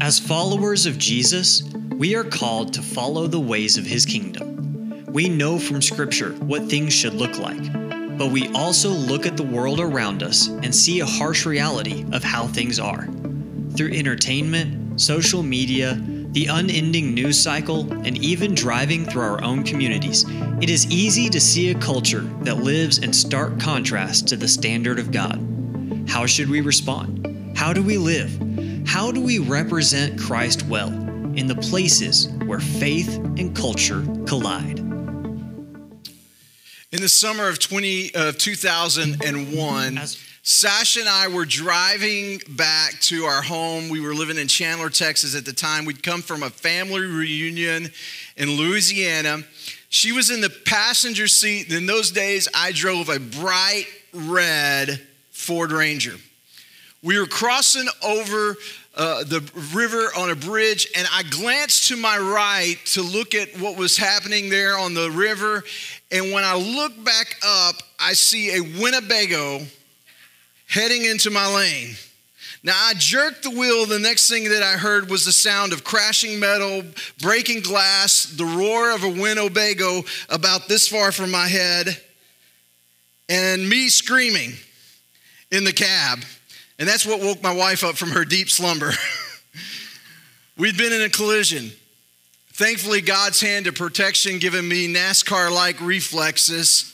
As followers of Jesus, we are called to follow the ways of his kingdom. We know from Scripture what things should look like, but we also look at the world around us and see a harsh reality of how things are. Through entertainment, social media, the unending news cycle, and even driving through our own communities, it is easy to see a culture that lives in stark contrast to the standard of God. How should we respond? How do we live? How do we represent Christ well in the places where faith and culture collide? In the summer of 20 of 2001, Sasha and I were driving back to our home. We were living in Chandler, Texas at the time. We'd come from a family reunion in Louisiana. She was in the passenger seat. In those days, I drove a bright red Ford Ranger. We were crossing over uh, the river on a bridge, and I glanced to my right to look at what was happening there on the river. And when I look back up, I see a Winnebago heading into my lane. Now, I jerked the wheel. The next thing that I heard was the sound of crashing metal, breaking glass, the roar of a Winnebago about this far from my head, and me screaming in the cab. And that's what woke my wife up from her deep slumber. We'd been in a collision. Thankfully, God's hand of protection, given me NASCAR like reflexes,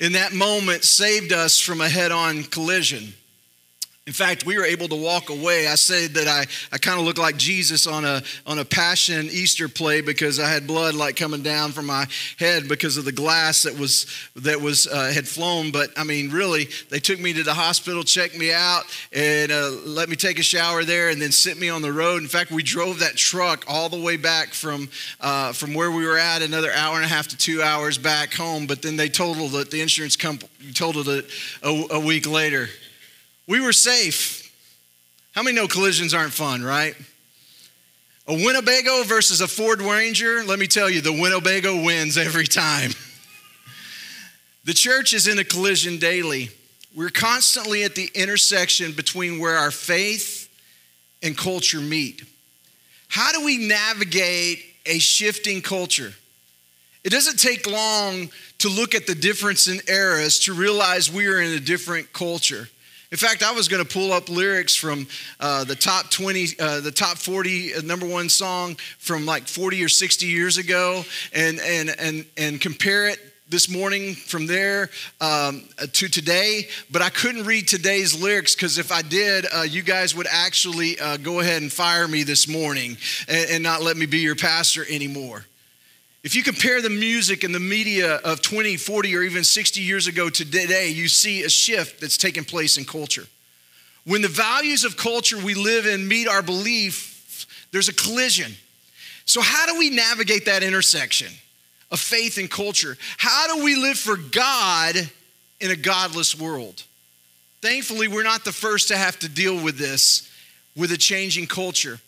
in that moment saved us from a head on collision. In fact, we were able to walk away. I said that I, I kind of looked like Jesus on a, on a Passion Easter play because I had blood like coming down from my head because of the glass that was that was uh, had flown. But I mean, really, they took me to the hospital, checked me out, and uh, let me take a shower there, and then sent me on the road. In fact, we drove that truck all the way back from uh, from where we were at, another hour and a half to two hours back home. But then they totaled it. The insurance company totaled it a, a week later. We were safe. How many know collisions aren't fun, right? A Winnebago versus a Ford Ranger, let me tell you, the Winnebago wins every time. the church is in a collision daily. We're constantly at the intersection between where our faith and culture meet. How do we navigate a shifting culture? It doesn't take long to look at the difference in eras to realize we are in a different culture. In fact, I was going to pull up lyrics from uh, the top 20, uh, the top 40 uh, number one song from like 40 or 60 years ago and, and, and, and compare it this morning from there um, to today, but I couldn't read today's lyrics because if I did, uh, you guys would actually uh, go ahead and fire me this morning and, and not let me be your pastor anymore. If you compare the music and the media of 20, 40, or even 60 years ago to today, you see a shift that's taken place in culture. When the values of culture we live in meet our belief, there's a collision. So, how do we navigate that intersection of faith and culture? How do we live for God in a godless world? Thankfully, we're not the first to have to deal with this with a changing culture.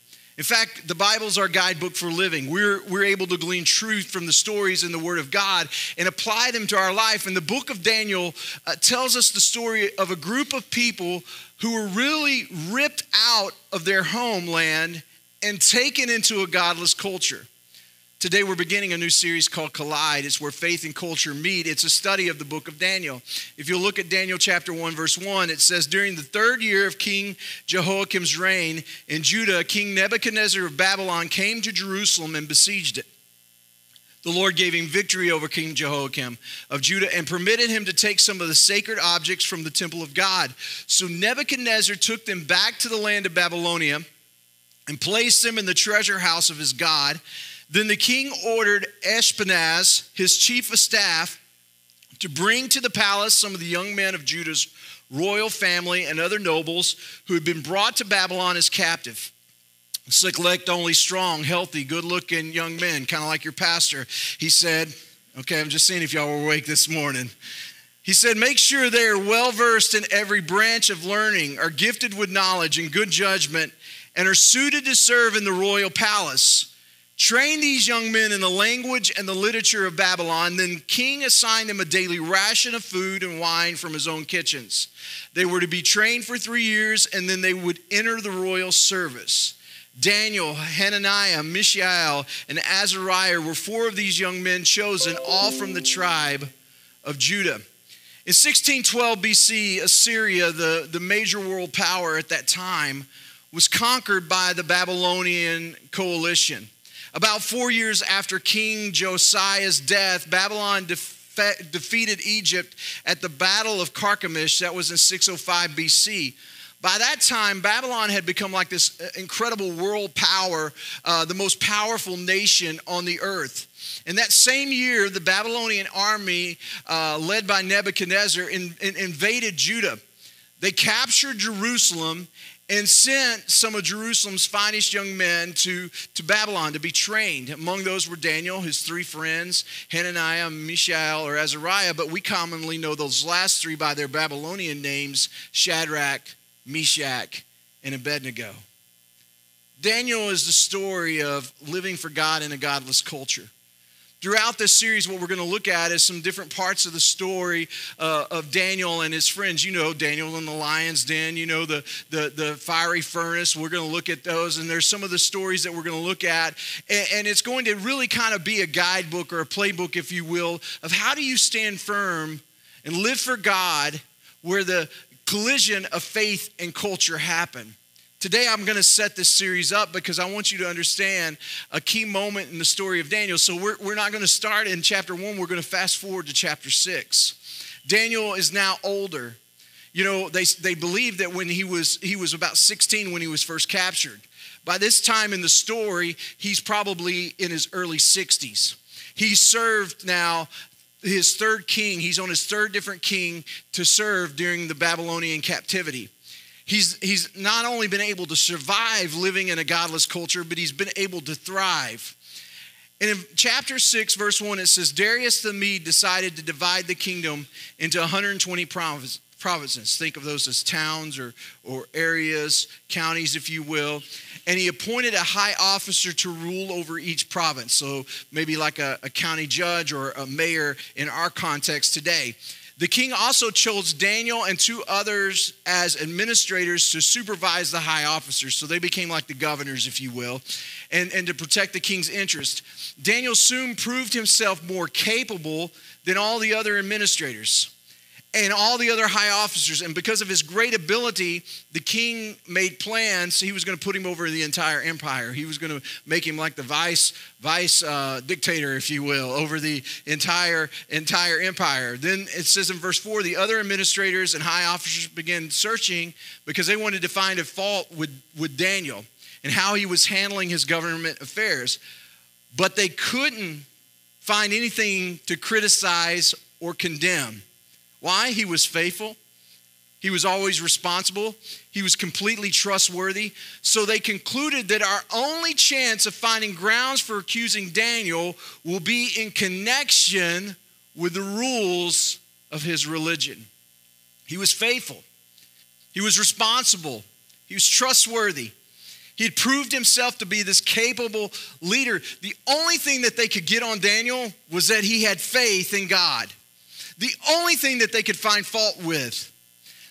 In fact, the Bible's our guidebook for living. We're, we're able to glean truth from the stories in the Word of God and apply them to our life. And the book of Daniel uh, tells us the story of a group of people who were really ripped out of their homeland and taken into a godless culture. Today, we're beginning a new series called Collide. It's where faith and culture meet. It's a study of the book of Daniel. If you look at Daniel chapter 1, verse 1, it says, During the third year of King Jehoiakim's reign in Judah, King Nebuchadnezzar of Babylon came to Jerusalem and besieged it. The Lord gave him victory over King Jehoiakim of Judah and permitted him to take some of the sacred objects from the temple of God. So Nebuchadnezzar took them back to the land of Babylonia and placed them in the treasure house of his God. Then the king ordered Ashpenaz, his chief of staff, to bring to the palace some of the young men of Judah's royal family and other nobles who had been brought to Babylon as captive. Select only strong, healthy, good looking young men, kind of like your pastor. He said, Okay, I'm just seeing if y'all were awake this morning. He said, Make sure they are well versed in every branch of learning, are gifted with knowledge and good judgment, and are suited to serve in the royal palace. Train these young men in the language and the literature of Babylon. Then king assigned them a daily ration of food and wine from his own kitchens. They were to be trained for three years, and then they would enter the royal service. Daniel, Hananiah, Mishael, and Azariah were four of these young men chosen, all from the tribe of Judah. In 1612 BC, Assyria, the, the major world power at that time, was conquered by the Babylonian coalition. About four years after King Josiah's death, Babylon defeated Egypt at the Battle of Carchemish, that was in 605 BC. By that time, Babylon had become like this uh, incredible world power, uh, the most powerful nation on the earth. In that same year, the Babylonian army, uh, led by Nebuchadnezzar, in, in, invaded Judah. They captured Jerusalem and sent some of Jerusalem's finest young men to, to Babylon to be trained. Among those were Daniel, his three friends, Hananiah, Mishael, or Azariah, but we commonly know those last three by their Babylonian names Shadrach, Meshach, and Abednego. Daniel is the story of living for God in a godless culture. Throughout this series, what we're going to look at is some different parts of the story uh, of Daniel and his friends. You know, Daniel in the lion's den, you know, the, the, the fiery furnace. We're going to look at those, and there's some of the stories that we're going to look at. And, and it's going to really kind of be a guidebook or a playbook, if you will, of how do you stand firm and live for God where the collision of faith and culture happen. Today, I'm going to set this series up because I want you to understand a key moment in the story of Daniel. So, we're, we're not going to start in chapter one, we're going to fast forward to chapter six. Daniel is now older. You know, they, they believe that when he was, he was about 16 when he was first captured. By this time in the story, he's probably in his early 60s. He served now his third king. He's on his third different king to serve during the Babylonian captivity. He's, he's not only been able to survive living in a godless culture, but he's been able to thrive. And in chapter 6, verse 1, it says Darius the Mede decided to divide the kingdom into 120 provinces. Think of those as towns or, or areas, counties, if you will. And he appointed a high officer to rule over each province. So maybe like a, a county judge or a mayor in our context today. The king also chose Daniel and two others as administrators to supervise the high officers. So they became like the governors, if you will, and, and to protect the king's interest. Daniel soon proved himself more capable than all the other administrators and all the other high officers. And because of his great ability, the king made plans. He was going to put him over the entire empire. He was going to make him like the vice vice uh, dictator, if you will, over the entire entire empire. Then it says in verse four, the other administrators and high officers began searching because they wanted to find a fault with with Daniel and how he was handling his government affairs, but they couldn't find anything to criticize or condemn. Why? He was faithful. He was always responsible. He was completely trustworthy. So they concluded that our only chance of finding grounds for accusing Daniel will be in connection with the rules of his religion. He was faithful, he was responsible, he was trustworthy. He had proved himself to be this capable leader. The only thing that they could get on Daniel was that he had faith in God the only thing that they could find fault with.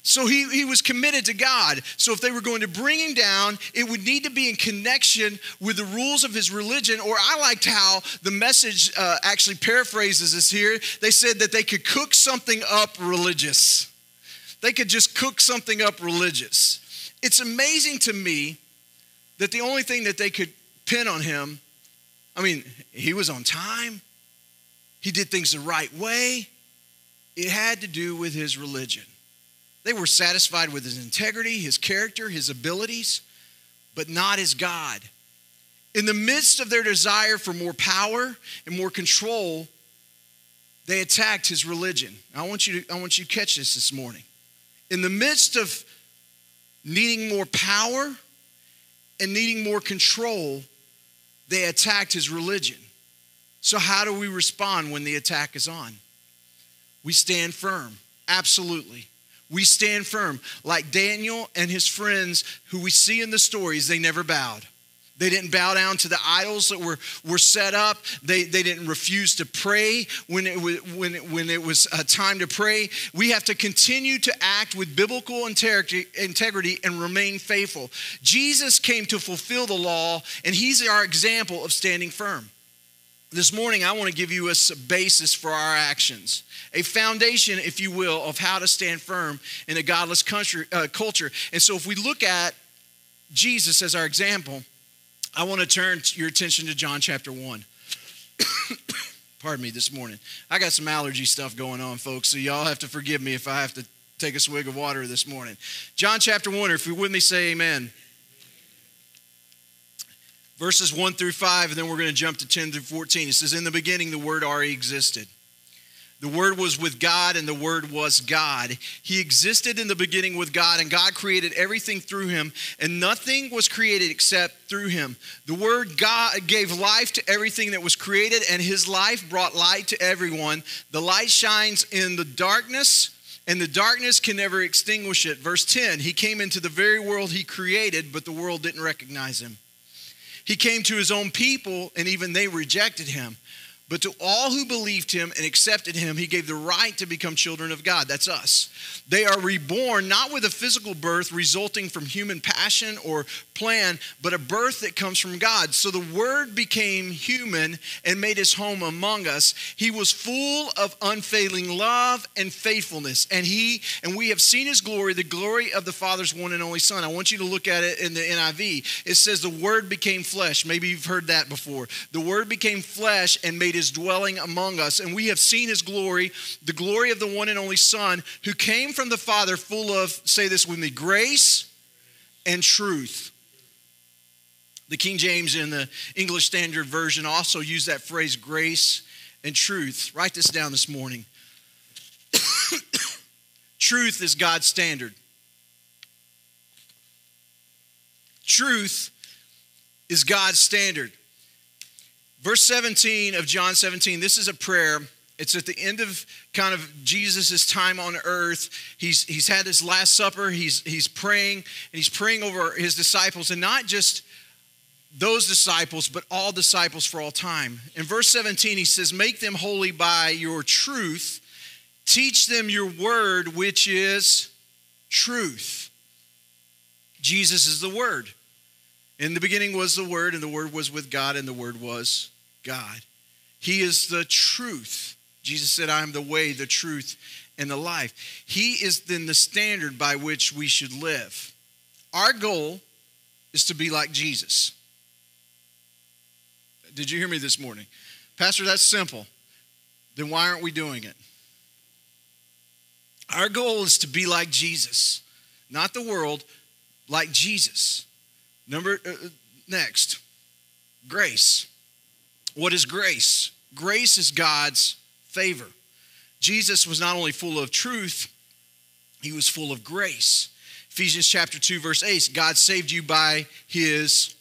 So he, he was committed to God. So if they were going to bring him down, it would need to be in connection with the rules of his religion. Or I liked how the message uh, actually paraphrases this here. They said that they could cook something up religious. They could just cook something up religious. It's amazing to me that the only thing that they could pin on him, I mean, he was on time, he did things the right way. It had to do with his religion. They were satisfied with his integrity, his character, his abilities, but not his God. In the midst of their desire for more power and more control, they attacked his religion. I want you to, I want you to catch this this morning. In the midst of needing more power and needing more control, they attacked his religion. So, how do we respond when the attack is on? We stand firm. Absolutely. We stand firm. Like Daniel and his friends, who we see in the stories, they never bowed. They didn't bow down to the idols that were, were set up. They, they didn't refuse to pray when it, was, when, it, when it was a time to pray. We have to continue to act with biblical integrity and remain faithful. Jesus came to fulfill the law, and he's our example of standing firm. This morning, I want to give you a basis for our actions, a foundation, if you will, of how to stand firm in a godless country, uh, culture. And so, if we look at Jesus as our example, I want to turn your attention to John chapter 1. Pardon me this morning. I got some allergy stuff going on, folks, so y'all have to forgive me if I have to take a swig of water this morning. John chapter 1, or if you're with me, say amen. Verses 1 through 5, and then we're going to jump to 10 through 14. It says, In the beginning, the Word already existed. The Word was with God, and the Word was God. He existed in the beginning with God, and God created everything through him, and nothing was created except through him. The Word God gave life to everything that was created, and his life brought light to everyone. The light shines in the darkness, and the darkness can never extinguish it. Verse 10 He came into the very world he created, but the world didn't recognize him. He came to his own people, and even they rejected him. But to all who believed him and accepted him, he gave the right to become children of God. That's us. They are reborn not with a physical birth resulting from human passion or plan, but a birth that comes from God. So the Word became human and made his home among us. He was full of unfailing love and faithfulness, and he and we have seen his glory, the glory of the Father's one and only Son. I want you to look at it in the NIV. It says the Word became flesh. Maybe you've heard that before. The Word became flesh and made his dwelling among us. And we have seen his glory, the glory of the one and only Son, who came from the Father, full of, say this with me, grace and truth. The King James and the English Standard Version also use that phrase, grace and truth. Write this down this morning. truth is God's standard. Truth is God's standard. Verse 17 of John 17, this is a prayer. It's at the end of kind of Jesus' time on earth. He's, he's had his Last Supper. He's, he's praying, and he's praying over his disciples, and not just those disciples, but all disciples for all time. In verse 17, he says, Make them holy by your truth. Teach them your word, which is truth. Jesus is the word. In the beginning was the Word, and the Word was with God, and the Word was God. He is the truth. Jesus said, I am the way, the truth, and the life. He is then the standard by which we should live. Our goal is to be like Jesus. Did you hear me this morning? Pastor, that's simple. Then why aren't we doing it? Our goal is to be like Jesus, not the world, like Jesus. Number uh, uh, next, grace. What is grace? Grace is God's favor. Jesus was not only full of truth, he was full of grace. Ephesians chapter 2 verse 8, God saved you by his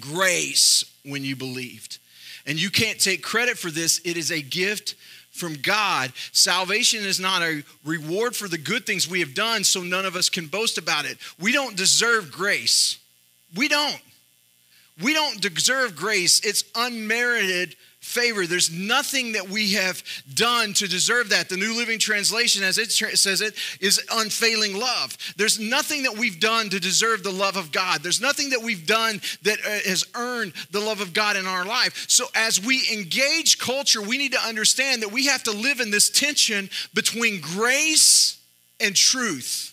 grace when you believed. And you can't take credit for this. It is a gift from God. Salvation is not a reward for the good things we have done, so none of us can boast about it. We don't deserve grace. We don't. We don't deserve grace. It's unmerited favor. There's nothing that we have done to deserve that. The New Living Translation, as it says it, is unfailing love. There's nothing that we've done to deserve the love of God. There's nothing that we've done that uh, has earned the love of God in our life. So as we engage culture, we need to understand that we have to live in this tension between grace and truth.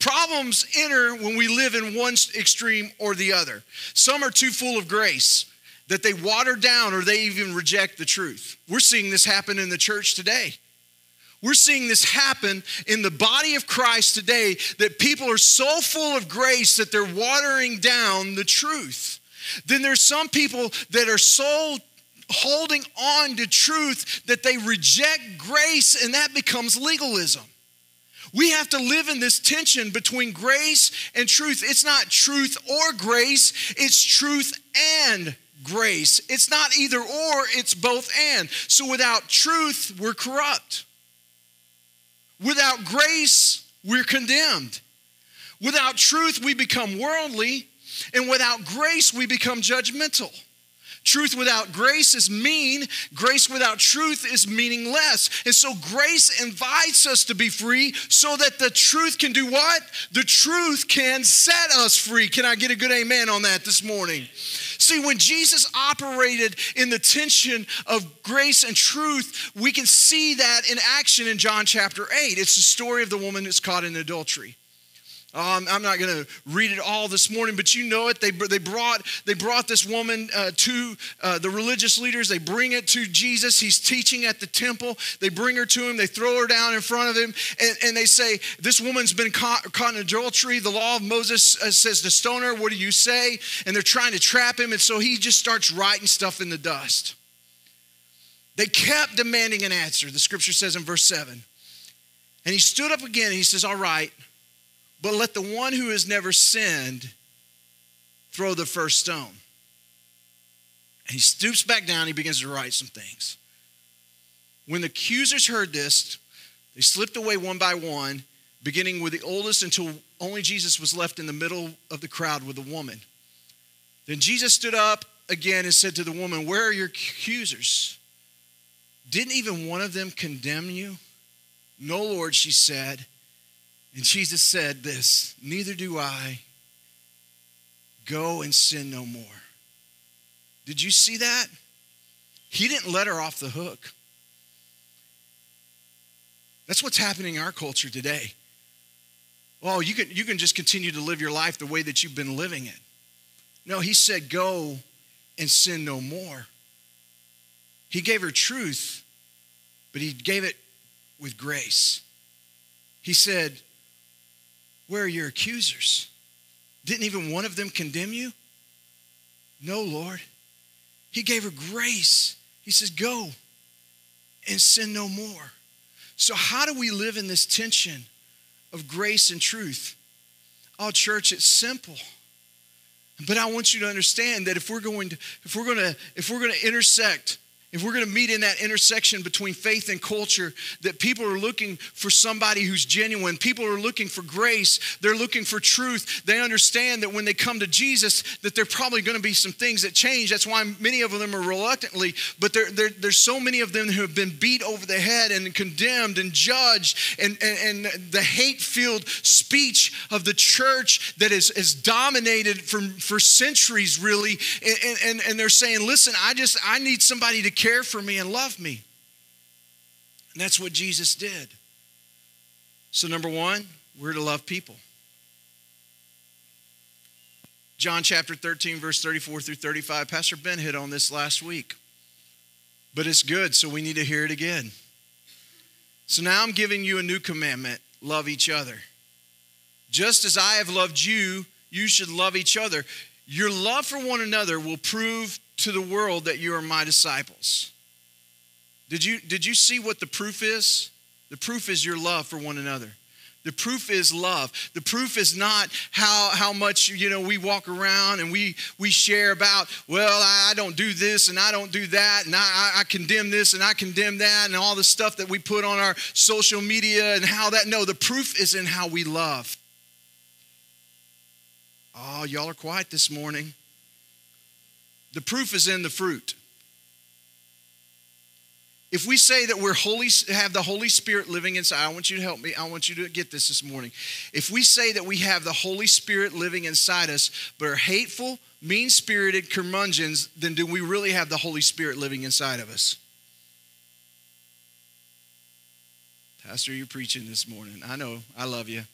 Problems enter when we live in one extreme or the other. Some are too full of grace that they water down or they even reject the truth. We're seeing this happen in the church today. We're seeing this happen in the body of Christ today that people are so full of grace that they're watering down the truth. Then there's some people that are so holding on to truth that they reject grace and that becomes legalism. We have to live in this tension between grace and truth. It's not truth or grace, it's truth and grace. It's not either or, it's both and. So without truth, we're corrupt. Without grace, we're condemned. Without truth, we become worldly. And without grace, we become judgmental. Truth without grace is mean. Grace without truth is meaningless. And so grace invites us to be free so that the truth can do what? The truth can set us free. Can I get a good amen on that this morning? See, when Jesus operated in the tension of grace and truth, we can see that in action in John chapter 8. It's the story of the woman that's caught in adultery. Um, I'm not going to read it all this morning, but you know it. They, they, brought, they brought this woman uh, to uh, the religious leaders. They bring it to Jesus. He's teaching at the temple. They bring her to him. They throw her down in front of him, and, and they say, This woman's been caught, caught in adultery. The law of Moses uh, says to stone her. What do you say? And they're trying to trap him, and so he just starts writing stuff in the dust. They kept demanding an answer, the scripture says in verse 7. And he stood up again and he says, All right. But let the one who has never sinned throw the first stone. And he stoops back down, he begins to write some things. When the accusers heard this, they slipped away one by one, beginning with the oldest until only Jesus was left in the middle of the crowd with the woman. Then Jesus stood up again and said to the woman, Where are your accusers? Didn't even one of them condemn you? No, Lord, she said. And Jesus said this Neither do I. Go and sin no more. Did you see that? He didn't let her off the hook. That's what's happening in our culture today. Oh, you can, you can just continue to live your life the way that you've been living it. No, he said, Go and sin no more. He gave her truth, but he gave it with grace. He said, where are your accusers? Didn't even one of them condemn you? No, Lord. He gave her grace. He says, Go and sin no more. So, how do we live in this tension of grace and truth? Oh, church, it's simple. But I want you to understand that if we're going to, if we're going to, if we're going to intersect if we're going to meet in that intersection between faith and culture, that people are looking for somebody who's genuine, people are looking for grace, they're looking for truth. They understand that when they come to Jesus, that there probably going to be some things that change. That's why many of them are reluctantly, but there, there, there's so many of them who have been beat over the head and condemned and judged, and, and, and the hate-filled speech of the church that is, is dominated for, for centuries, really. And, and, and they're saying, listen, I just, I need somebody to care for me and love me. And that's what Jesus did. So, number one, we're to love people. John chapter 13, verse 34 through 35. Pastor Ben hit on this last week, but it's good, so we need to hear it again. So now I'm giving you a new commandment love each other. Just as I have loved you, you should love each other. Your love for one another will prove to the world that you are my disciples. Did you, did you see what the proof is? The proof is your love for one another. The proof is love. The proof is not how, how much you know we walk around and we we share about, well, I don't do this and I don't do that, and I, I condemn this and I condemn that, and all the stuff that we put on our social media and how that. No, the proof is in how we love. Oh, y'all are quiet this morning. The proof is in the fruit. If we say that we're holy, have the Holy Spirit living inside, I want you to help me. I want you to get this this morning. If we say that we have the Holy Spirit living inside us, but are hateful, mean spirited curmudgeons, then do we really have the Holy Spirit living inside of us? Pastor, you're preaching this morning. I know. I love you.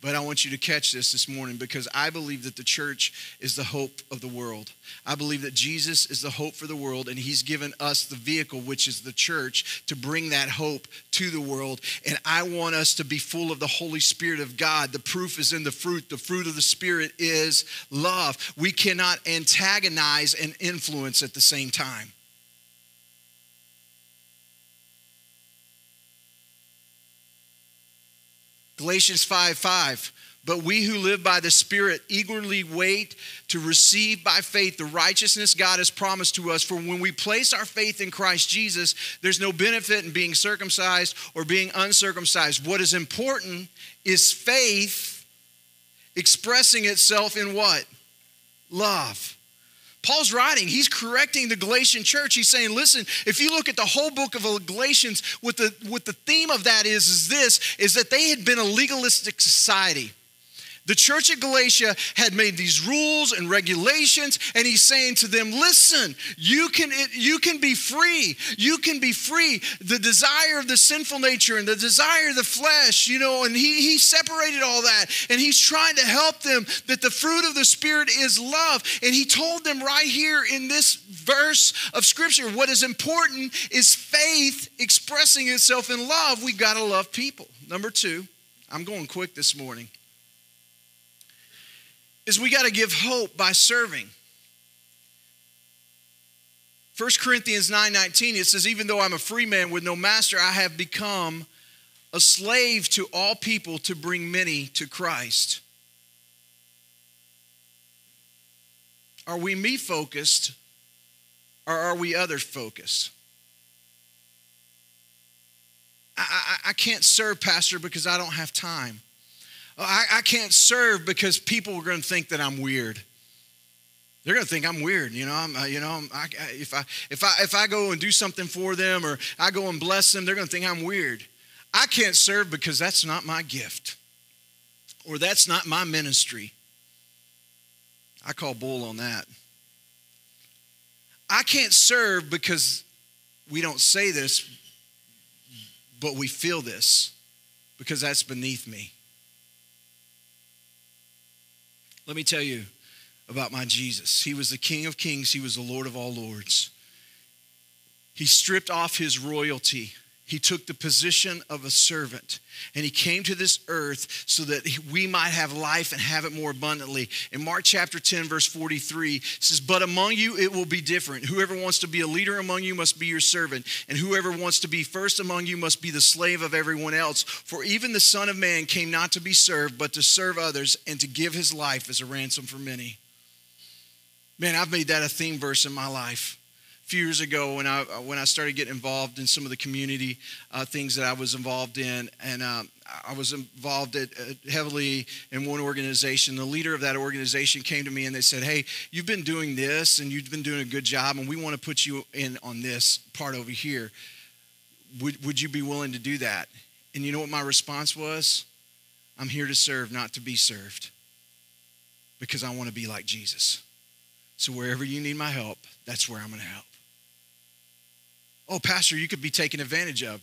But I want you to catch this this morning because I believe that the church is the hope of the world. I believe that Jesus is the hope for the world, and He's given us the vehicle, which is the church, to bring that hope to the world. And I want us to be full of the Holy Spirit of God. The proof is in the fruit. The fruit of the Spirit is love. We cannot antagonize and influence at the same time. Galatians 5 5. But we who live by the Spirit eagerly wait to receive by faith the righteousness God has promised to us. For when we place our faith in Christ Jesus, there's no benefit in being circumcised or being uncircumcised. What is important is faith expressing itself in what? love. Paul's writing, he's correcting the Galatian church. He's saying, listen, if you look at the whole book of Galatians, what the, what the theme of that is, is this, is that they had been a legalistic society. The church at Galatia had made these rules and regulations, and he's saying to them, Listen, you can, you can be free. You can be free. The desire of the sinful nature and the desire of the flesh, you know, and he, he separated all that. And he's trying to help them that the fruit of the Spirit is love. And he told them right here in this verse of Scripture what is important is faith expressing itself in love. We've got to love people. Number two, I'm going quick this morning is we got to give hope by serving. 1 Corinthians 9:19 it says even though I'm a free man with no master I have become a slave to all people to bring many to Christ. Are we me focused or are we other focused? I, I, I can't serve, Pastor, because I don't have time. I, I can't serve because people are going to think that I'm weird. They're going to think I'm weird, you know. I'm, uh, you know, I, if I if I if I go and do something for them or I go and bless them, they're going to think I'm weird. I can't serve because that's not my gift, or that's not my ministry. I call bull on that. I can't serve because we don't say this, but we feel this because that's beneath me. Let me tell you about my Jesus. He was the King of Kings, He was the Lord of all Lords. He stripped off His royalty he took the position of a servant and he came to this earth so that we might have life and have it more abundantly. In Mark chapter 10, verse 43, says, But among you it will be different. Whoever wants to be a leader among you must be your servant, and whoever wants to be first among you must be the slave of everyone else. For even the Son of Man came not to be served, but to serve others and to give his life as a ransom for many. Man, I've made that a theme verse in my life few years ago when I when I started getting involved in some of the community uh, things that I was involved in, and um, I was involved at, uh, heavily in one organization. The leader of that organization came to me and they said, "Hey, you've been doing this, and you've been doing a good job, and we want to put you in on this part over here. Would would you be willing to do that?" And you know what my response was? I'm here to serve, not to be served, because I want to be like Jesus. So wherever you need my help, that's where I'm going to help. Oh, Pastor, you could be taken advantage of.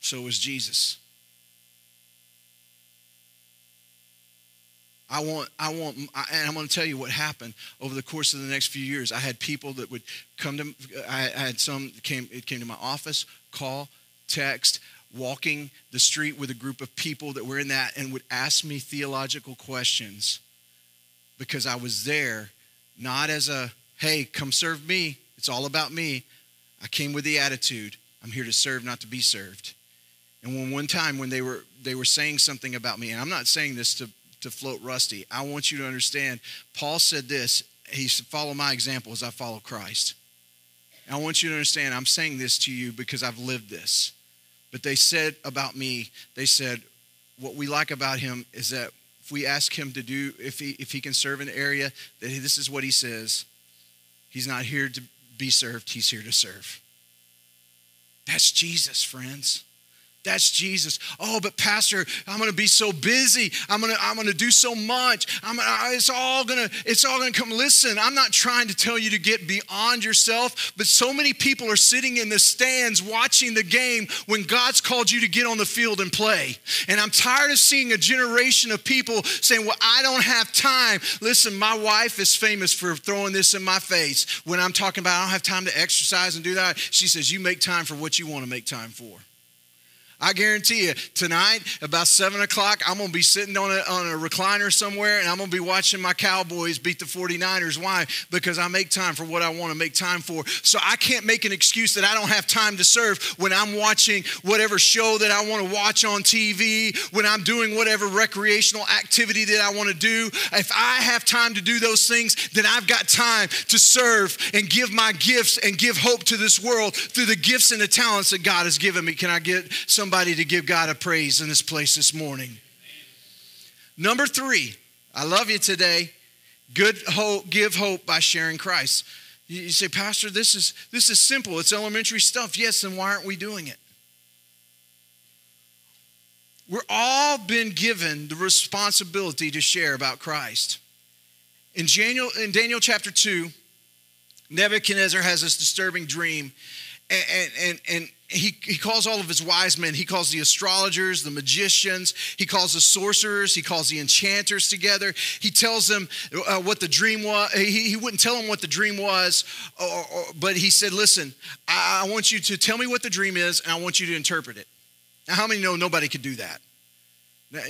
So was Jesus. I want, I want, and I'm going to tell you what happened over the course of the next few years. I had people that would come to, I had some came, it came to my office, call, text, walking the street with a group of people that were in that and would ask me theological questions because I was there, not as a, hey, come serve me. It's all about me. I came with the attitude, I'm here to serve, not to be served. And when one time when they were they were saying something about me, and I'm not saying this to, to float rusty, I want you to understand, Paul said this, he said, follow my example as I follow Christ. And I want you to understand, I'm saying this to you because I've lived this. But they said about me, they said, what we like about him is that if we ask him to do, if he if he can serve an area, that this is what he says. He's not here to be served, he's here to serve. That's Jesus, friends. That's Jesus. Oh, but Pastor, I'm going to be so busy. I'm going to I'm going to do so much. I'm gonna, it's all going to it's all going to come. Listen, I'm not trying to tell you to get beyond yourself, but so many people are sitting in the stands watching the game when God's called you to get on the field and play. And I'm tired of seeing a generation of people saying, "Well, I don't have time." Listen, my wife is famous for throwing this in my face when I'm talking about I don't have time to exercise and do that. She says, "You make time for what you want to make time for." I guarantee you, tonight, about 7 o'clock, I'm going to be sitting on a, on a recliner somewhere and I'm going to be watching my Cowboys beat the 49ers. Why? Because I make time for what I want to make time for. So I can't make an excuse that I don't have time to serve when I'm watching whatever show that I want to watch on TV, when I'm doing whatever recreational activity that I want to do. If I have time to do those things, then I've got time to serve and give my gifts and give hope to this world through the gifts and the talents that God has given me. Can I get some? Somebody to give God a praise in this place this morning. Number three, I love you today. Good hope, give hope by sharing Christ. You say, Pastor, this is this is simple. It's elementary stuff. Yes, then why aren't we doing it? We're all been given the responsibility to share about Christ. In Daniel, in Daniel chapter 2, Nebuchadnezzar has this disturbing dream, and, and, and he, he calls all of his wise men, he calls the astrologers, the magicians, he calls the sorcerers, he calls the enchanters together. He tells them uh, what the dream was. He, he wouldn't tell them what the dream was, or, or, but he said, Listen, I, I want you to tell me what the dream is, and I want you to interpret it. Now, how many know nobody could do that?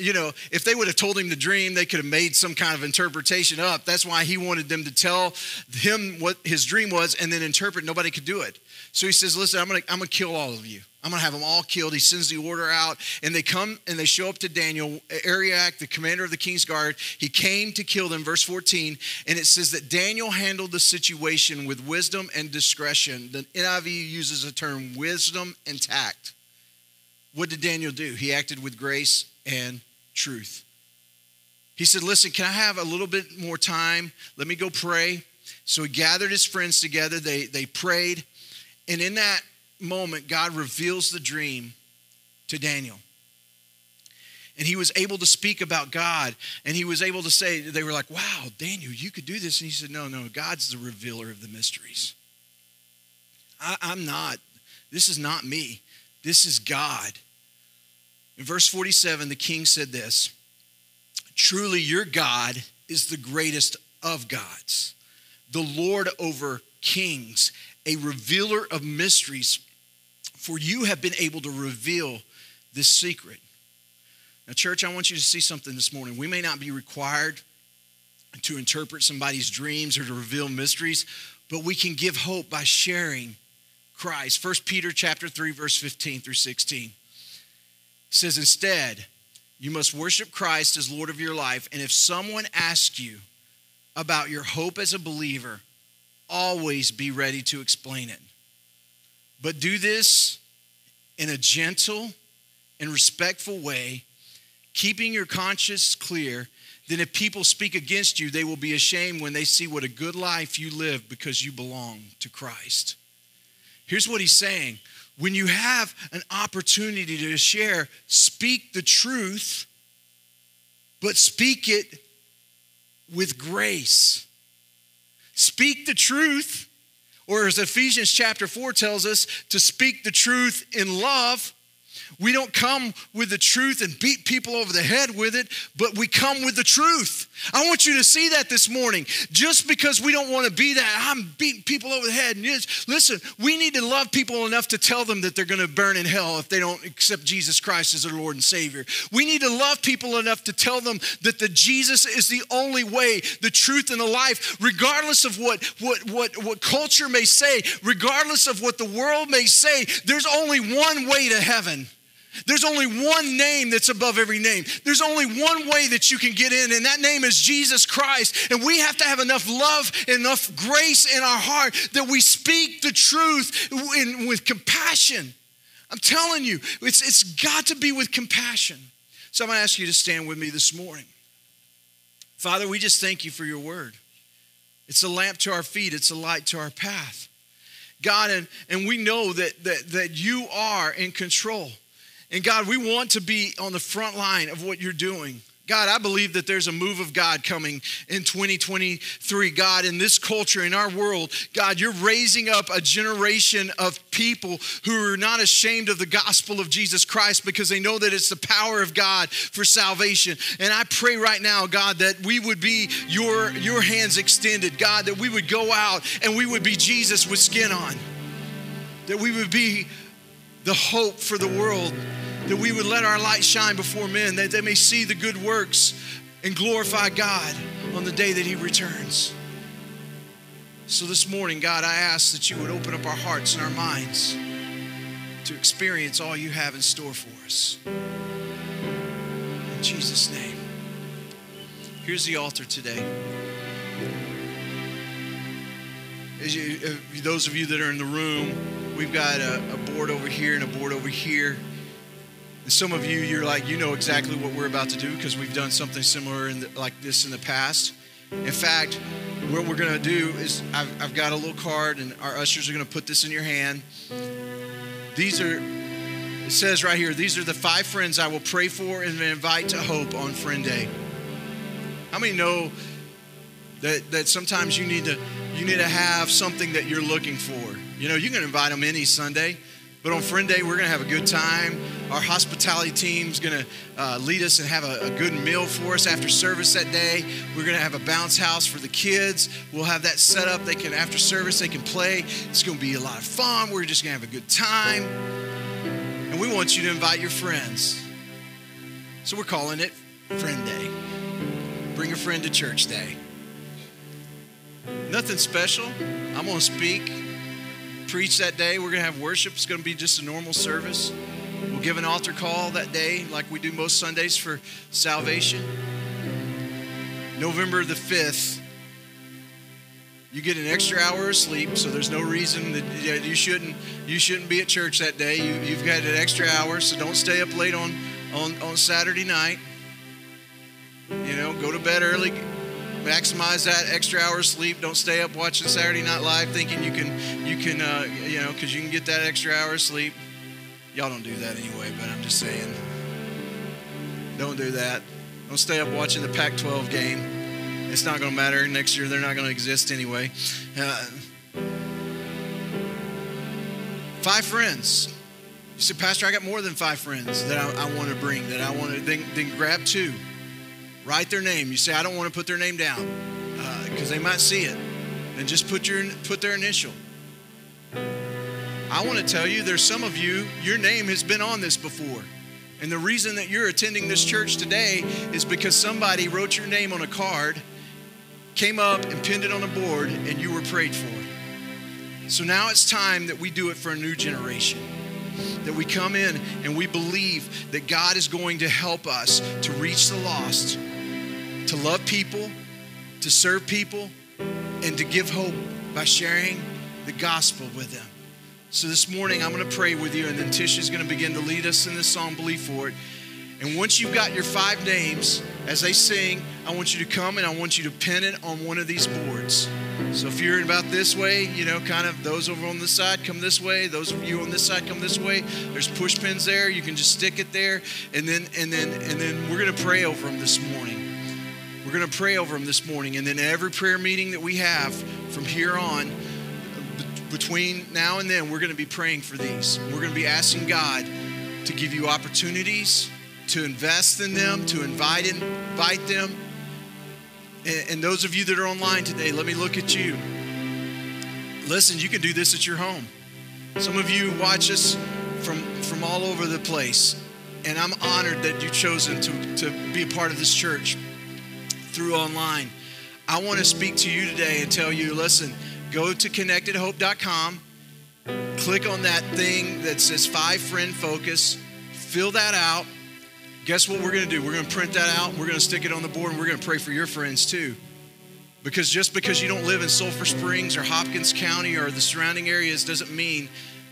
You know, if they would have told him the dream, they could have made some kind of interpretation up. That's why he wanted them to tell him what his dream was and then interpret. Nobody could do it. So he says, Listen, I'm going to I'm to kill all of you. I'm going to have them all killed. He sends the order out, and they come and they show up to Daniel. Arioch, the commander of the king's guard, he came to kill them, verse 14. And it says that Daniel handled the situation with wisdom and discretion. The NIV uses the term wisdom and tact. What did Daniel do? He acted with grace and truth. He said, Listen, can I have a little bit more time? Let me go pray. So he gathered his friends together. They, they prayed. And in that moment, God reveals the dream to Daniel. And he was able to speak about God. And he was able to say, they were like, wow, Daniel, you could do this. And he said, no, no, God's the revealer of the mysteries. I, I'm not. This is not me. This is God. In verse 47, the king said this Truly, your God is the greatest of gods, the Lord over kings, a revealer of mysteries, for you have been able to reveal this secret. Now, church, I want you to see something this morning. We may not be required to interpret somebody's dreams or to reveal mysteries, but we can give hope by sharing Christ. 1 Peter chapter 3 verse 15 through 16 says instead, you must worship Christ as Lord of your life, and if someone asks you about your hope as a believer, always be ready to explain it. But do this in a gentle and respectful way, keeping your conscience clear. Then, if people speak against you, they will be ashamed when they see what a good life you live because you belong to Christ. Here's what he's saying when you have an opportunity to share, speak the truth, but speak it with grace. Speak the truth, or as Ephesians chapter 4 tells us, to speak the truth in love we don't come with the truth and beat people over the head with it, but we come with the truth. I want you to see that this morning. Just because we don't want to be that, I'm beating people over the head. And listen, we need to love people enough to tell them that they're going to burn in hell if they don't accept Jesus Christ as their Lord and Savior. We need to love people enough to tell them that the Jesus is the only way, the truth, and the life, regardless of what, what, what, what culture may say, regardless of what the world may say, there's only one way to heaven. There's only one name that's above every name. There's only one way that you can get in, and that name is Jesus Christ. And we have to have enough love, enough grace in our heart that we speak the truth in, with compassion. I'm telling you, it's, it's got to be with compassion. So I'm going to ask you to stand with me this morning. Father, we just thank you for your word. It's a lamp to our feet, it's a light to our path. God, and, and we know that, that, that you are in control. And God, we want to be on the front line of what you're doing. God, I believe that there's a move of God coming in 2023. God, in this culture, in our world, God, you're raising up a generation of people who are not ashamed of the gospel of Jesus Christ because they know that it's the power of God for salvation. And I pray right now, God, that we would be your, your hands extended, God, that we would go out and we would be Jesus with skin on, that we would be the hope for the world, that we would let our light shine before men, that they may see the good works and glorify God on the day that He returns. So this morning, God, I ask that you would open up our hearts and our minds to experience all you have in store for us. In Jesus' name. Here's the altar today. You, those of you that are in the room, we've got a, a board over here and a board over here. And some of you, you're like, you know exactly what we're about to do because we've done something similar the, like this in the past. In fact, what we're going to do is I've, I've got a little card, and our ushers are going to put this in your hand. These are, it says right here, these are the five friends I will pray for and invite to hope on Friend Day. How many know that, that sometimes you need to you need to have something that you're looking for? You know, you can invite them any Sunday. But on Friend Day, we're going to have a good time. Our hospitality team's going to uh, lead us and have a, a, good meal for us after service that day. We're going to have a bounce house for the kids. We'll have that set up. They can, after service, they can play. It's going to be a lot of fun. We're just going to have a good time. And we want you to invite your friends. So we're calling it Friend Day. Bring a friend to church day. Nothing special. I'm going to speak preach that day. We're going to have worship. It's going to be just a normal service. We'll give an altar call that day, like we do most Sundays for salvation. November the 5th, you get an extra hour of sleep, so there's no reason that you shouldn't you shouldn't be at church that day. You, you've got an extra hour, so don't stay up late on, on, on Saturday night. You know, go to bed early, maximize that extra hour of sleep. Don't stay up watching Saturday Night Live thinking you can, you can, uh, you know, because you can get that extra hour of sleep. Y'all don't do that anyway, but I'm just saying. Don't do that. Don't stay up watching the Pac 12 game. It's not going to matter. Next year, they're not going to exist anyway. Uh, five friends. You said, Pastor, I got more than five friends that I, I want to bring, that I want to, then, then grab two. Write their name. You say, I don't want to put their name down because uh, they might see it. Then just put, your, put their initial. I want to tell you, there's some of you, your name has been on this before. And the reason that you're attending this church today is because somebody wrote your name on a card, came up and pinned it on a board, and you were prayed for. So now it's time that we do it for a new generation that we come in and we believe that God is going to help us to reach the lost, to love people, to serve people, and to give hope by sharing the gospel with them. So this morning, I'm going to pray with you, and then Tish is going to begin to lead us in this song, Believe For It. And once you've got your five names, as they sing, I want you to come and I want you to pin it on one of these boards. So if you're about this way, you know, kind of those over on this side come this way, those of you on this side come this way. There's push pins there. You can just stick it there, and then and then and then we're gonna pray over them this morning. We're gonna pray over them this morning, and then every prayer meeting that we have from here on, between now and then, we're gonna be praying for these. We're gonna be asking God to give you opportunities to invest in them, to invite invite them. And, and those of you that are online today, let me look at you. Listen, you can do this at your home. Some of you watch us from, from all over the place. And I'm honored that you've chosen to, to be a part of this church through online. I want to speak to you today and tell you listen, go to connectathope.com, click on that thing that says five friend focus, fill that out, Guess what we're going to do? We're going to print that out. We're going to stick it on the board and we're going to pray for your friends too. Because just because you don't live in Sulphur Springs or Hopkins County or the surrounding areas doesn't mean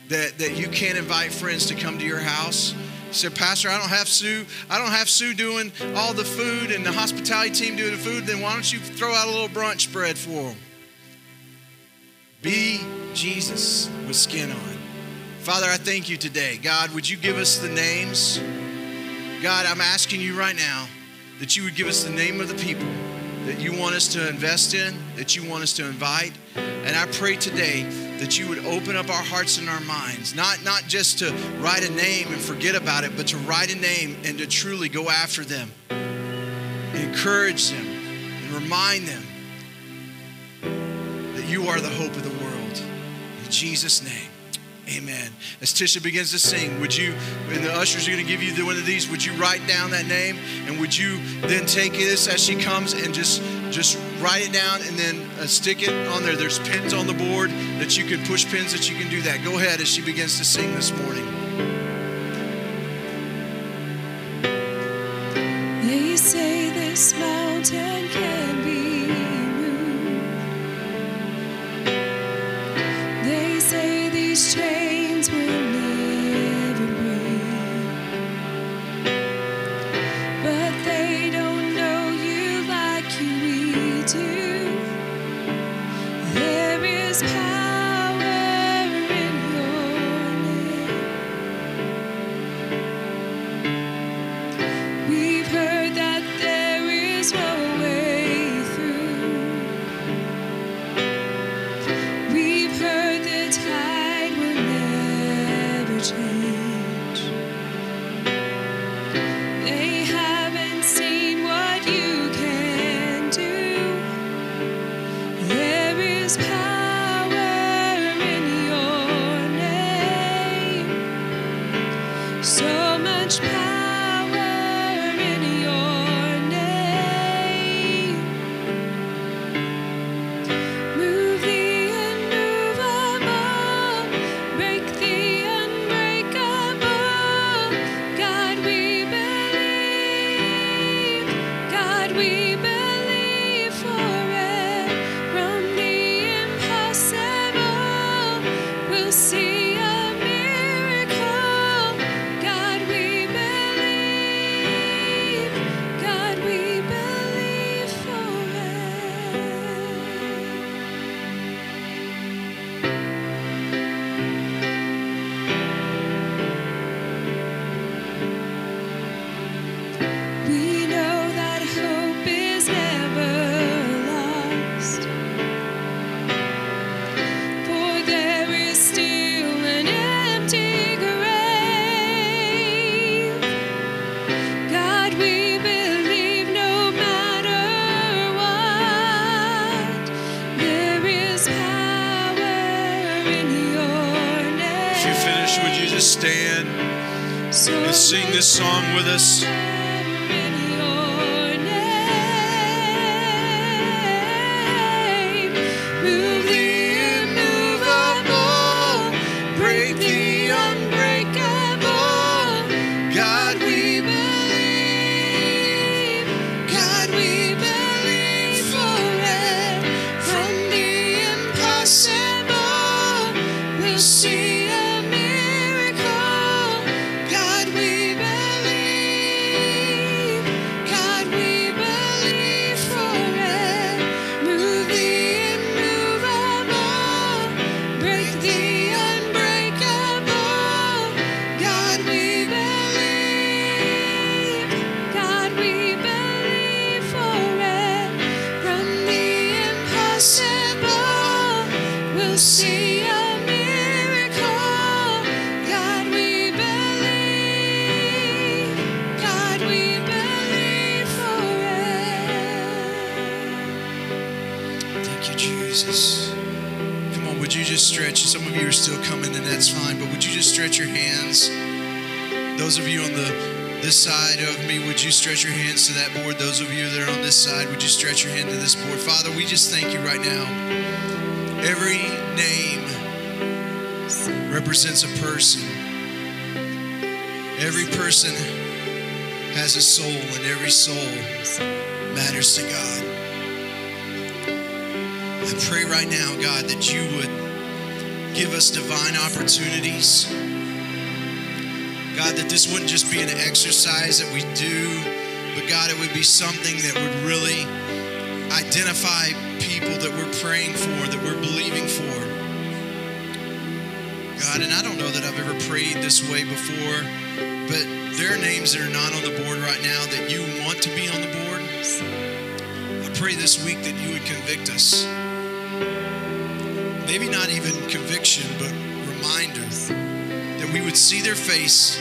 that, that you can't invite friends to come to your house. Said, Pastor, I don't have Sue. I don't have Sue doing all the food and the hospitality team doing the food. Then why don't you throw out a little brunch spread for them? Be Jesus with skin on. Father, I thank you today. God, would you give us the names? God, I'm asking you right now that you would give us the name of the people that you want us to invest in, that you want us to invite. And I pray today that you would open up our hearts and our minds, not, not just to write a name and forget about it, but to write a name and to truly go after them, encourage them, and remind them that you are the hope of the world. In Jesus' name. Amen. As Tisha begins to sing, would you, and the ushers are going to give you one of these, would you write down that name? And would you then take this as she comes and just, just write it down and then uh, stick it on there? There's pins on the board that you can push pins that you can do that. Go ahead as she begins to sing this morning. You stretch your hands to that board? Those of you that are on this side, would you stretch your hand to this board? Father, we just thank you right now. Every name represents a person. Every person has a soul, and every soul matters to God. I pray right now, God, that you would give us divine opportunities. God, that this wouldn't just be an exercise that we do, but God, it would be something that would really identify people that we're praying for, that we're believing for. God, and I don't know that I've ever prayed this way before, but there are names that are not on the board right now that you want to be on the board. I pray this week that you would convict us. Maybe not even conviction, but reminder that we would see their face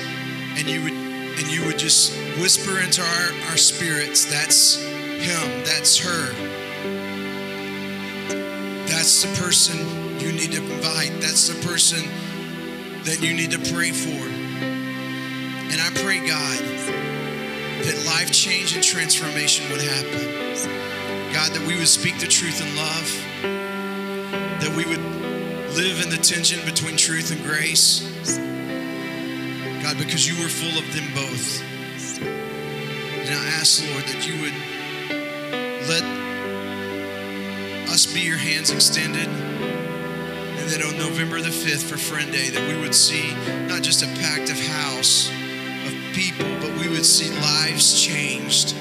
and you would and you would just whisper into our, our spirits, that's him, that's her. That's the person you need to invite. That's the person that you need to pray for. And I pray, God, that life change and transformation would happen. God, that we would speak the truth in love, that we would live in the tension between truth and grace. God, because you were full of them both. And I ask, Lord, that you would let us be your hands extended. And that on November the 5th for Friend Day, that we would see not just a packed of house of people, but we would see lives changed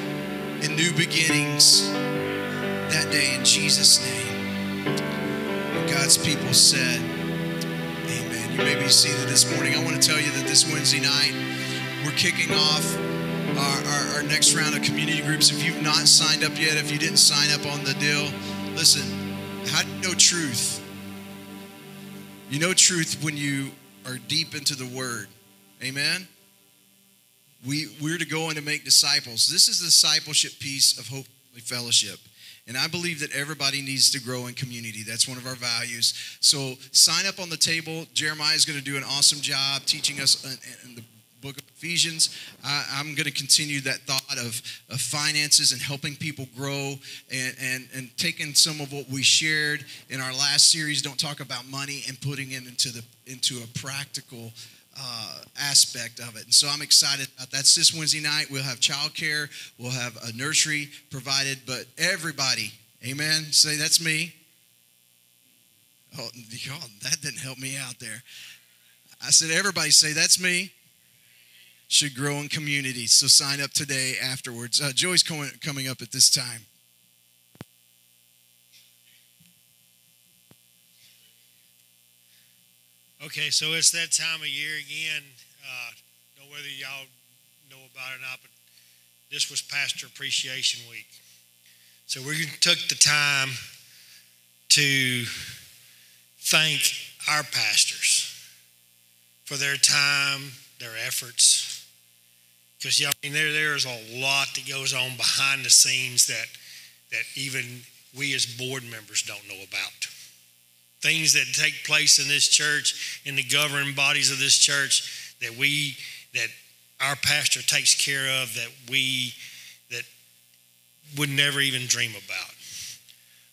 and new beginnings that day in Jesus' name. And God's people said. You may be seated this morning. I want to tell you that this Wednesday night, we're kicking off our, our, our next round of community groups. If you've not signed up yet, if you didn't sign up on the deal, listen, how do you know truth? You know truth when you are deep into the word. Amen? We, we're to go and make disciples. This is the discipleship piece of Hope Fellowship. And I believe that everybody needs to grow in community. That's one of our values. So sign up on the table. Jeremiah is going to do an awesome job teaching us in, the book of Ephesians. I, am going to continue that thought of, of finances and helping people grow and, and, and taking some of what we shared in our last series, Don't Talk About Money, and putting it into, the, into a practical uh, aspect of it. And so I'm excited about that. That's this Wednesday night. We'll have childcare, we'll have a nursery provided, but everybody, amen, say that's me. Oh, that didn't help me out there. I said, everybody say, that's me. Should grow in community. So sign up today afterwards. Uh, Joey's coming, coming up at this time. Okay, so it's that time of year again. Uh, know whether y'all know about it or not, but this was Pastor Appreciation Week. So we took the time to thank our pastors for their time, their efforts. Because know, I mean, there, there's a lot that goes on behind the scenes that, that even we as board members don't know about things that take place in this church, in the governing bodies of this church, that we, that our pastor takes care of, that we, that would never even dream about.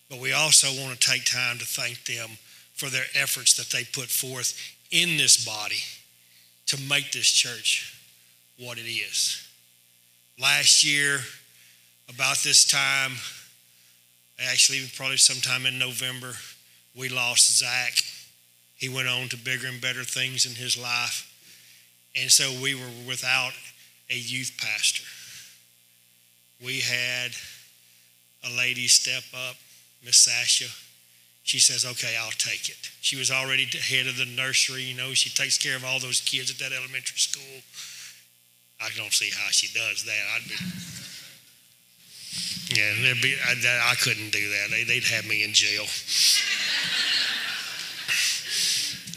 But we also want to take time to thank them for their efforts that they put forth in this body to make this church what it is. Last year, about this time, actually, probably sometime in November, we lost Zach. He went on to bigger and better things in his life. And so we were without a youth pastor. We had a lady step up, Miss Sasha. She says, Okay, I'll take it. She was already head of the nursery, you know, she takes care of all those kids at that elementary school. I don't see how she does that. I'd be, yeah, be, I, I couldn't do that. They, they'd have me in jail.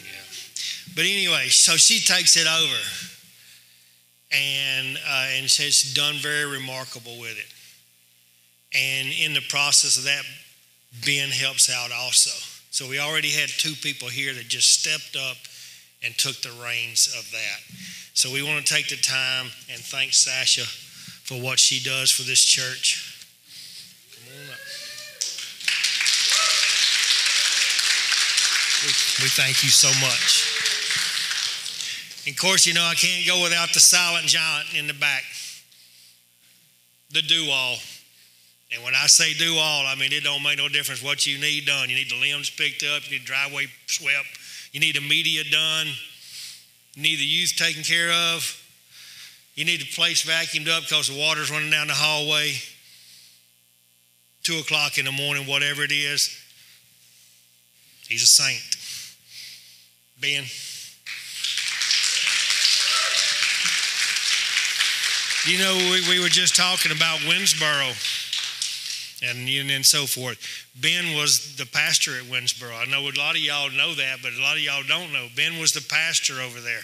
yeah. But anyway, so she takes it over and, uh, and says done very remarkable with it. And in the process of that, Ben helps out also. So we already had two people here that just stepped up and took the reins of that. So we want to take the time and thank Sasha for what she does for this church. Come on up. We, thank you so much. And of course, you know, I can't go without the silent giant in the back, the do all. And when I say do all, I mean it don't make no difference what you need done. You need the limbs picked up, you need driveway swept, you need the media done, you need the youth taken care of, you need the place vacuumed up because the water's running down the hallway. Two o'clock in the morning, whatever it is. He's a saint. Ben. You know, we, we were just talking about Winnsboro and, and so forth. Ben was the pastor at Winnsboro. I know a lot of y'all know that, but a lot of y'all don't know. Ben was the pastor over there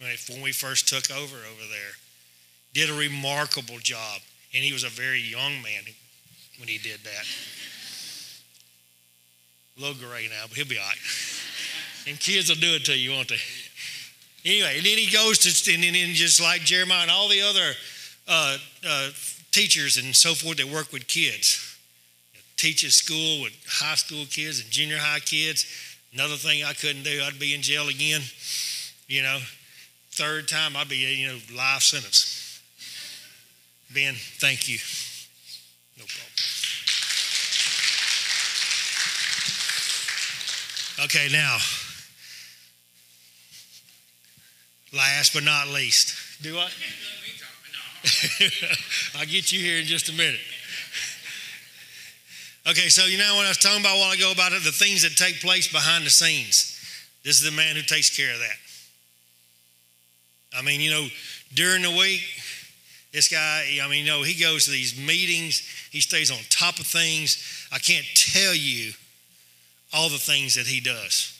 when we first took over over there. Did a remarkable job, and he was a very young man when he did that. A little gray now, but he'll be all right. And kids will do it to you, won't they? Anyway, and then he goes to, and then just like Jeremiah and all the other uh, uh, teachers and so forth that work with kids. Teach at school with high school kids and junior high kids. Another thing I couldn't do, I'd be in jail again. You know, third time I'd be, you know, life sentence. Ben, thank you. No problem. Okay, now, last but not least, do what? I'll get you here in just a minute. Okay, so you know what I was talking about a while ago about it, the things that take place behind the scenes. This is the man who takes care of that. I mean, you know, during the week, This guy, I mean, you know, he goes to these meetings, he stays on top of things. I can't tell you all the things that he does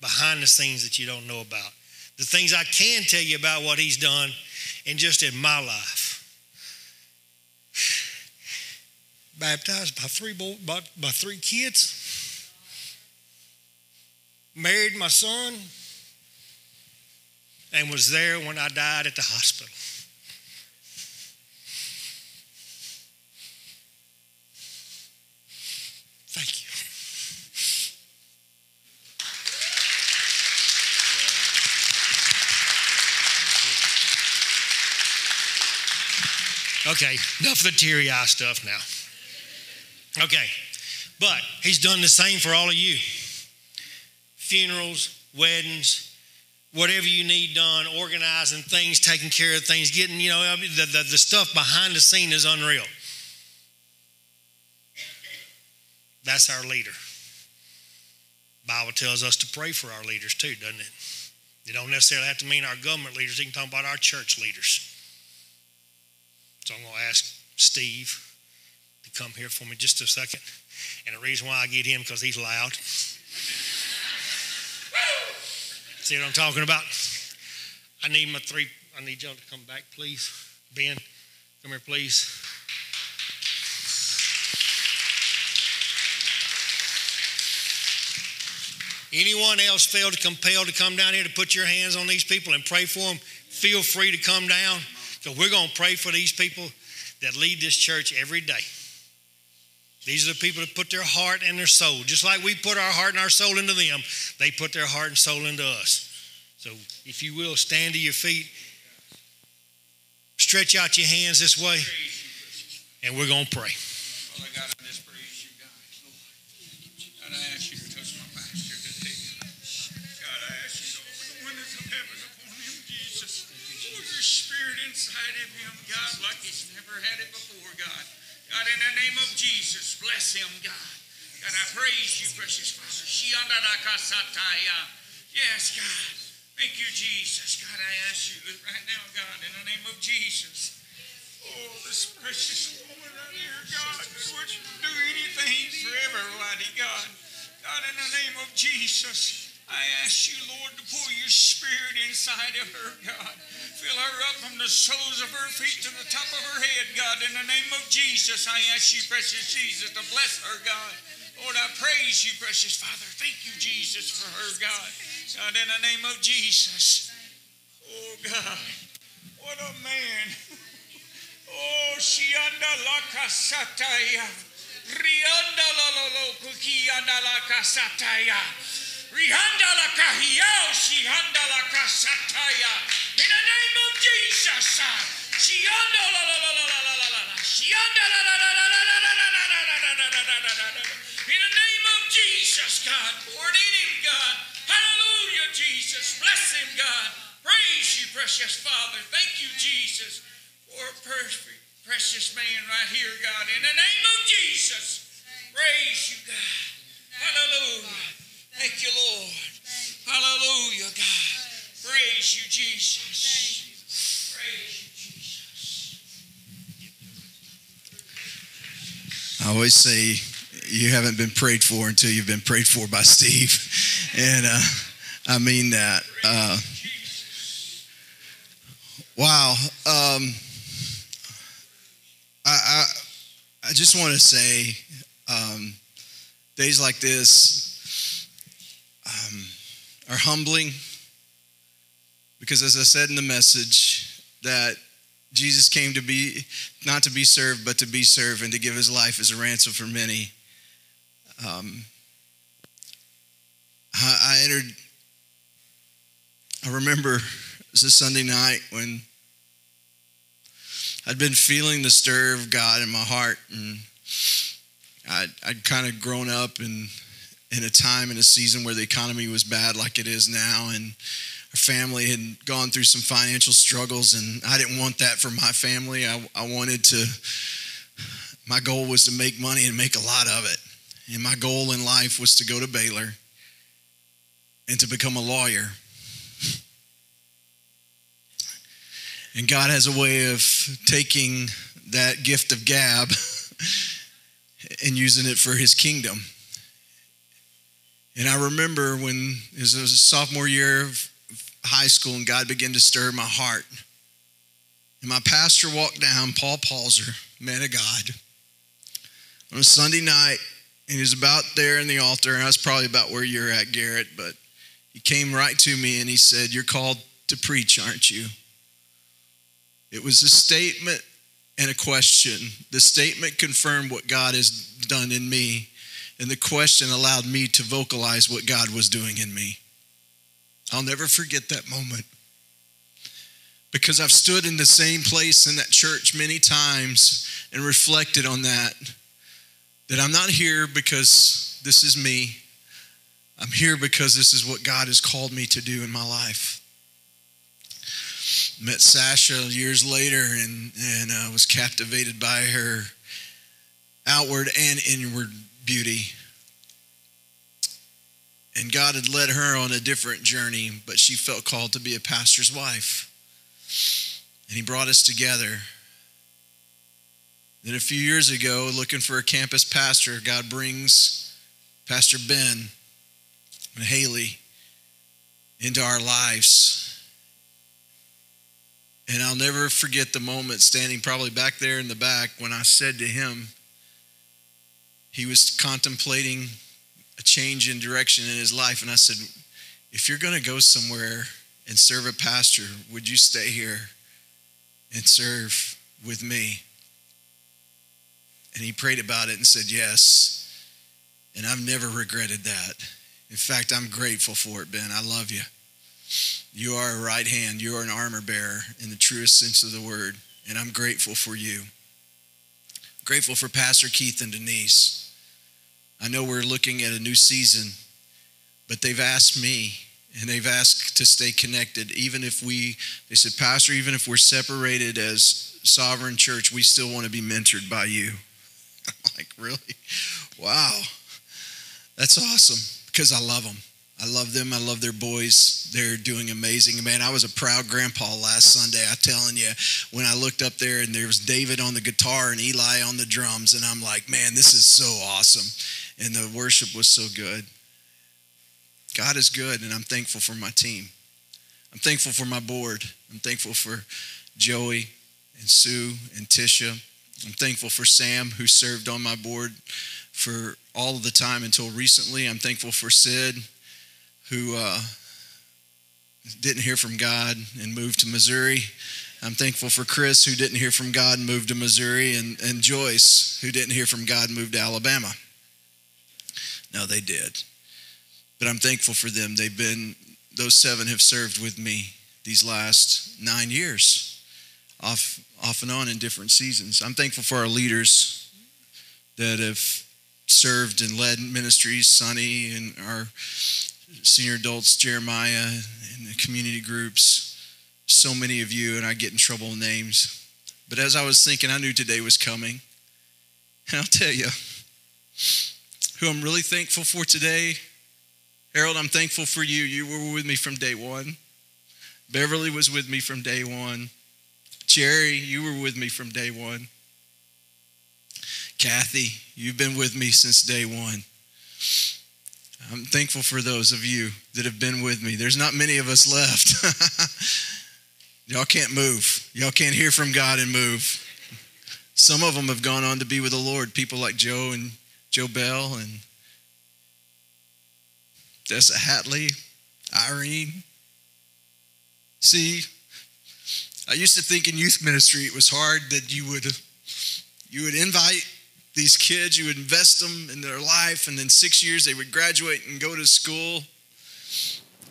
behind the scenes that you don't know about. The things I can tell you about what he's done and just in my life. Baptized by three, by, by three kids, married my son, and was there when I died at the hospital. Okay, enough of the teary eye stuff now. Okay, but he's done the same for all of you funerals, weddings, whatever you need done, organizing things, taking care of things, getting, you know, the, the, the stuff behind the scene is unreal. That's our leader. Bible tells us to pray for our leaders too, doesn't it? It don't necessarily have to mean our government leaders. You can talk about our church leaders. So I'm going to ask Steve to come here for me just a second. And the reason why I get him because he's loud. See what I'm talking about? I need my three. I need y'all to come back, please. Ben, come here, please. Anyone else feel compelled to come down here to put your hands on these people and pray for them? Feel free to come down because we're going to pray for these people that lead this church every day. These are the people that put their heart and their soul, just like we put our heart and our soul into them, they put their heart and soul into us. So, if you will, stand to your feet, stretch out your hands this way, and we're going to pray. God, I ask you to touch my pastor today. God, I spirit inside of him, God, like he's never had it before, God. God, in the name of Jesus, bless him, God. God, I praise you, precious Father. Yes, God. Thank you, Jesus. God, I ask you that right now, God, in the name of Jesus. Oh, this precious woman right here, God, would you do anything for everybody, God? God, in the name of Jesus, I ask you, Lord, to pour your spirit inside of her, God. Fill her up from the soles of her feet to the top of her head, God. In the name of Jesus, I ask you, precious Jesus, to bless her, God. Lord, I praise you, precious Father. Thank you, Jesus, for her, God. God, in the name of Jesus. Oh, God. What a man. Oh, Shianda la Casataya. Rianda la la lo la Casataya. In the name of Jesus. In the name of Jesus, God. Pour it in him, God. Hallelujah, Jesus. Bless him, God. Praise you, precious Father. Thank you, Jesus for a perfect, precious man right here, God. In the name of Jesus, praise you, God. Hallelujah. Thank you, Lord. Hallelujah, God. Praise you, Jesus. Praise you, Jesus. I always say you haven't been prayed for until you've been prayed for by Steve, and uh, I mean that. Uh, wow. Um, I, I I just want to say, um, days like this um, are humbling because, as I said in the message, that Jesus came to be not to be served, but to be served and to give his life as a ransom for many. Um, I, I entered, I remember it was a Sunday night when I'd been feeling the stir of God in my heart, and I'd, I'd kind of grown up in, in a time and a season where the economy was bad like it is now, and our family had gone through some financial struggles, and I didn't want that for my family. I, I wanted to, my goal was to make money and make a lot of it. And my goal in life was to go to Baylor and to become a lawyer. And God has a way of taking that gift of gab and using it for his kingdom. And I remember when it was a sophomore year of high school and God began to stir my heart. And my pastor walked down, Paul Palzer, man of God, on a Sunday night, and he was about there in the altar. And I was probably about where you're at, Garrett, but he came right to me and he said, You're called to preach, aren't you? It was a statement and a question. The statement confirmed what God has done in me, and the question allowed me to vocalize what God was doing in me. I'll never forget that moment because I've stood in the same place in that church many times and reflected on that. That I'm not here because this is me. I'm here because this is what God has called me to do in my life. Met Sasha years later and, and uh, was captivated by her outward and inward beauty. And God had led her on a different journey, but she felt called to be a pastor's wife. And He brought us together. Then a few years ago, looking for a campus pastor, God brings Pastor Ben and Haley into our lives. And I'll never forget the moment standing probably back there in the back when I said to him, he was contemplating a change in direction in his life. And I said, If you're going to go somewhere and serve a pastor, would you stay here and serve with me? And he prayed about it and said, Yes. And I've never regretted that. In fact, I'm grateful for it, Ben. I love you. You are a right hand, you are an armor bearer in the truest sense of the word. And I'm grateful for you. Grateful for Pastor Keith and Denise. I know we're looking at a new season, but they've asked me and they've asked to stay connected. Even if we, they said, Pastor, even if we're separated as sovereign church, we still want to be mentored by you. I'm like, really? Wow. That's awesome because I love them. I love them. I love their boys. They're doing amazing. Man, I was a proud grandpa last Sunday. I'm telling you, when I looked up there and there was David on the guitar and Eli on the drums, and I'm like, man, this is so awesome. And the worship was so good. God is good, and I'm thankful for my team. I'm thankful for my board. I'm thankful for Joey and Sue and Tisha. I'm thankful for Sam, who served on my board for all of the time until recently. I'm thankful for Sid, who uh, didn't hear from God and moved to Missouri. I'm thankful for Chris, who didn't hear from God and moved to Missouri, and, and Joyce, who didn't hear from God and moved to Alabama. No, they did. But I'm thankful for them. They've been, those seven have served with me these last nine years, off, off and on in different seasons. I'm thankful for our leaders that have served and led ministries, Sonny and our senior adults, Jeremiah, and the community groups. So many of you, and I get in trouble with names. But as I was thinking, I knew today was coming. And I'll tell you who I'm really thankful for today. Harold, I'm thankful for you. You were with me from day one. Beverly was with me from day one. Jerry, you were with me from day one. Kathy, you've been with me since day one. I'm thankful for those of you that have been with me. There's not many of us left. Y'all can't move. Y'all can't hear from God and move. Some of them have gone on to be with the Lord. People like Joe and Joe Bell and Dessa Hatley, Irene. See, I used to think in youth ministry it was hard that you would you would invite these kids, you would invest them in their life, and then six years they would graduate and go to school.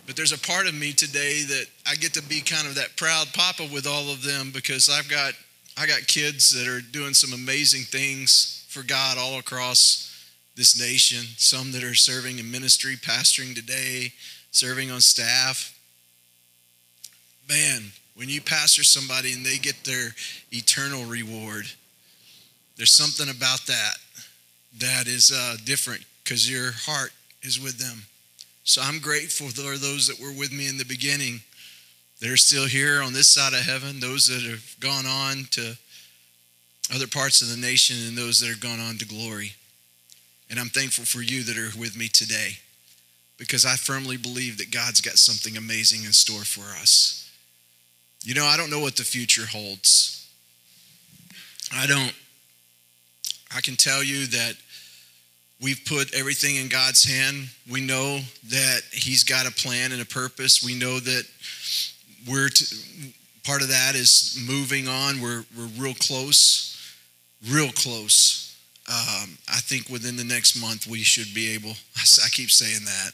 But there's a part of me today that I get to be kind of that proud papa with all of them because I've got I got kids that are doing some amazing things for God all across this nation. Some that are serving in ministry, pastoring today, serving on staff. Man, when you pastor somebody and they get their eternal reward, there's something about that that is uh, different because your heart is with them. So I'm grateful for those that were with me in the beginning They're still here on this side of heaven, those that have gone on to other parts of the nation, and those that have gone on to glory. And I'm thankful for you that are with me today because I firmly believe that God's got something amazing in store for us. You know, I don't know what the future holds. I don't. I can tell you that we've put everything in God's hand. We know that He's got a plan and a purpose. We know that we're to, part of that is moving on. We're we're real close, real close. Um, I think within the next month we should be able. I keep saying that,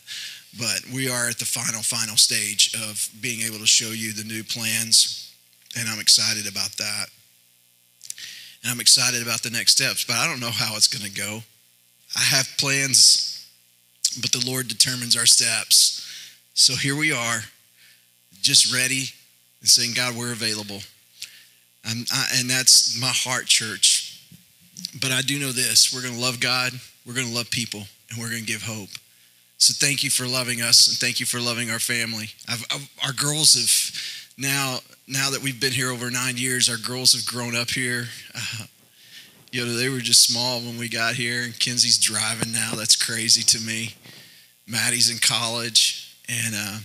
but we are at the final final stage of being able to show you the new plans, and I'm excited about that. And I'm excited about the next steps, but I don't know how it's going to go. I have plans, but the Lord determines our steps. So here we are, just ready and saying, God, we're available. I, and that's my heart, church. But I do know this we're going to love God, we're going to love people, and we're going to give hope. So thank you for loving us, and thank you for loving our family. I've, I've, our girls have now, now that we've been here over nine years, our girls have grown up here. Uh, you know, they were just small when we got here, and Kenzie's driving now. That's crazy to me. Maddie's in college, and uh,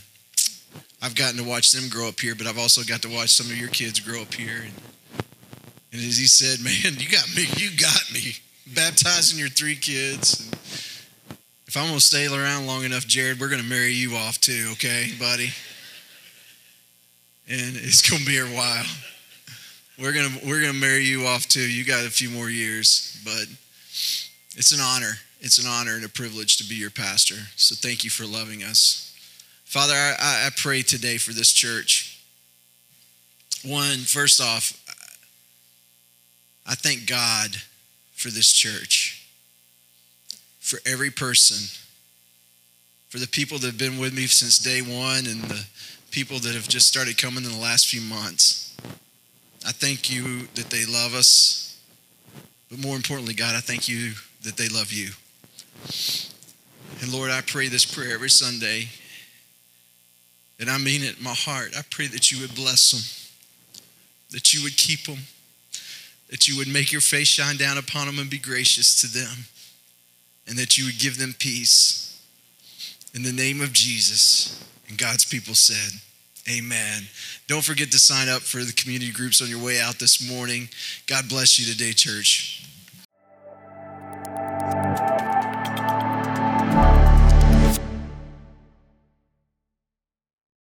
I've gotten to watch them grow up here, but I've also got to watch some of your kids grow up here. And, and as he said, man, you got me, you got me, baptizing your three kids. And if I'm gonna stay around long enough, Jared, we're gonna marry you off too, okay, buddy? And it's gonna be a while. We're gonna we're gonna marry you off too. You got a few more years, but it's an honor. It's an honor and a privilege to be your pastor. So thank you for loving us. Father, I, I pray today for this church. One, first off, I thank God for this church, for every person, for the people that have been with me since day one and the people that have just started coming in the last few months. I thank you that they love us. But more importantly, God, I thank you that they love you. And Lord, I pray this prayer every Sunday. And I mean it in my heart. I pray that you would bless them, that you would keep them, that you would make your face shine down upon them and be gracious to them, and that you would give them peace. In the name of Jesus. And God's people said, Amen. Don't forget to sign up for the community groups on your way out this morning. God bless you today, church.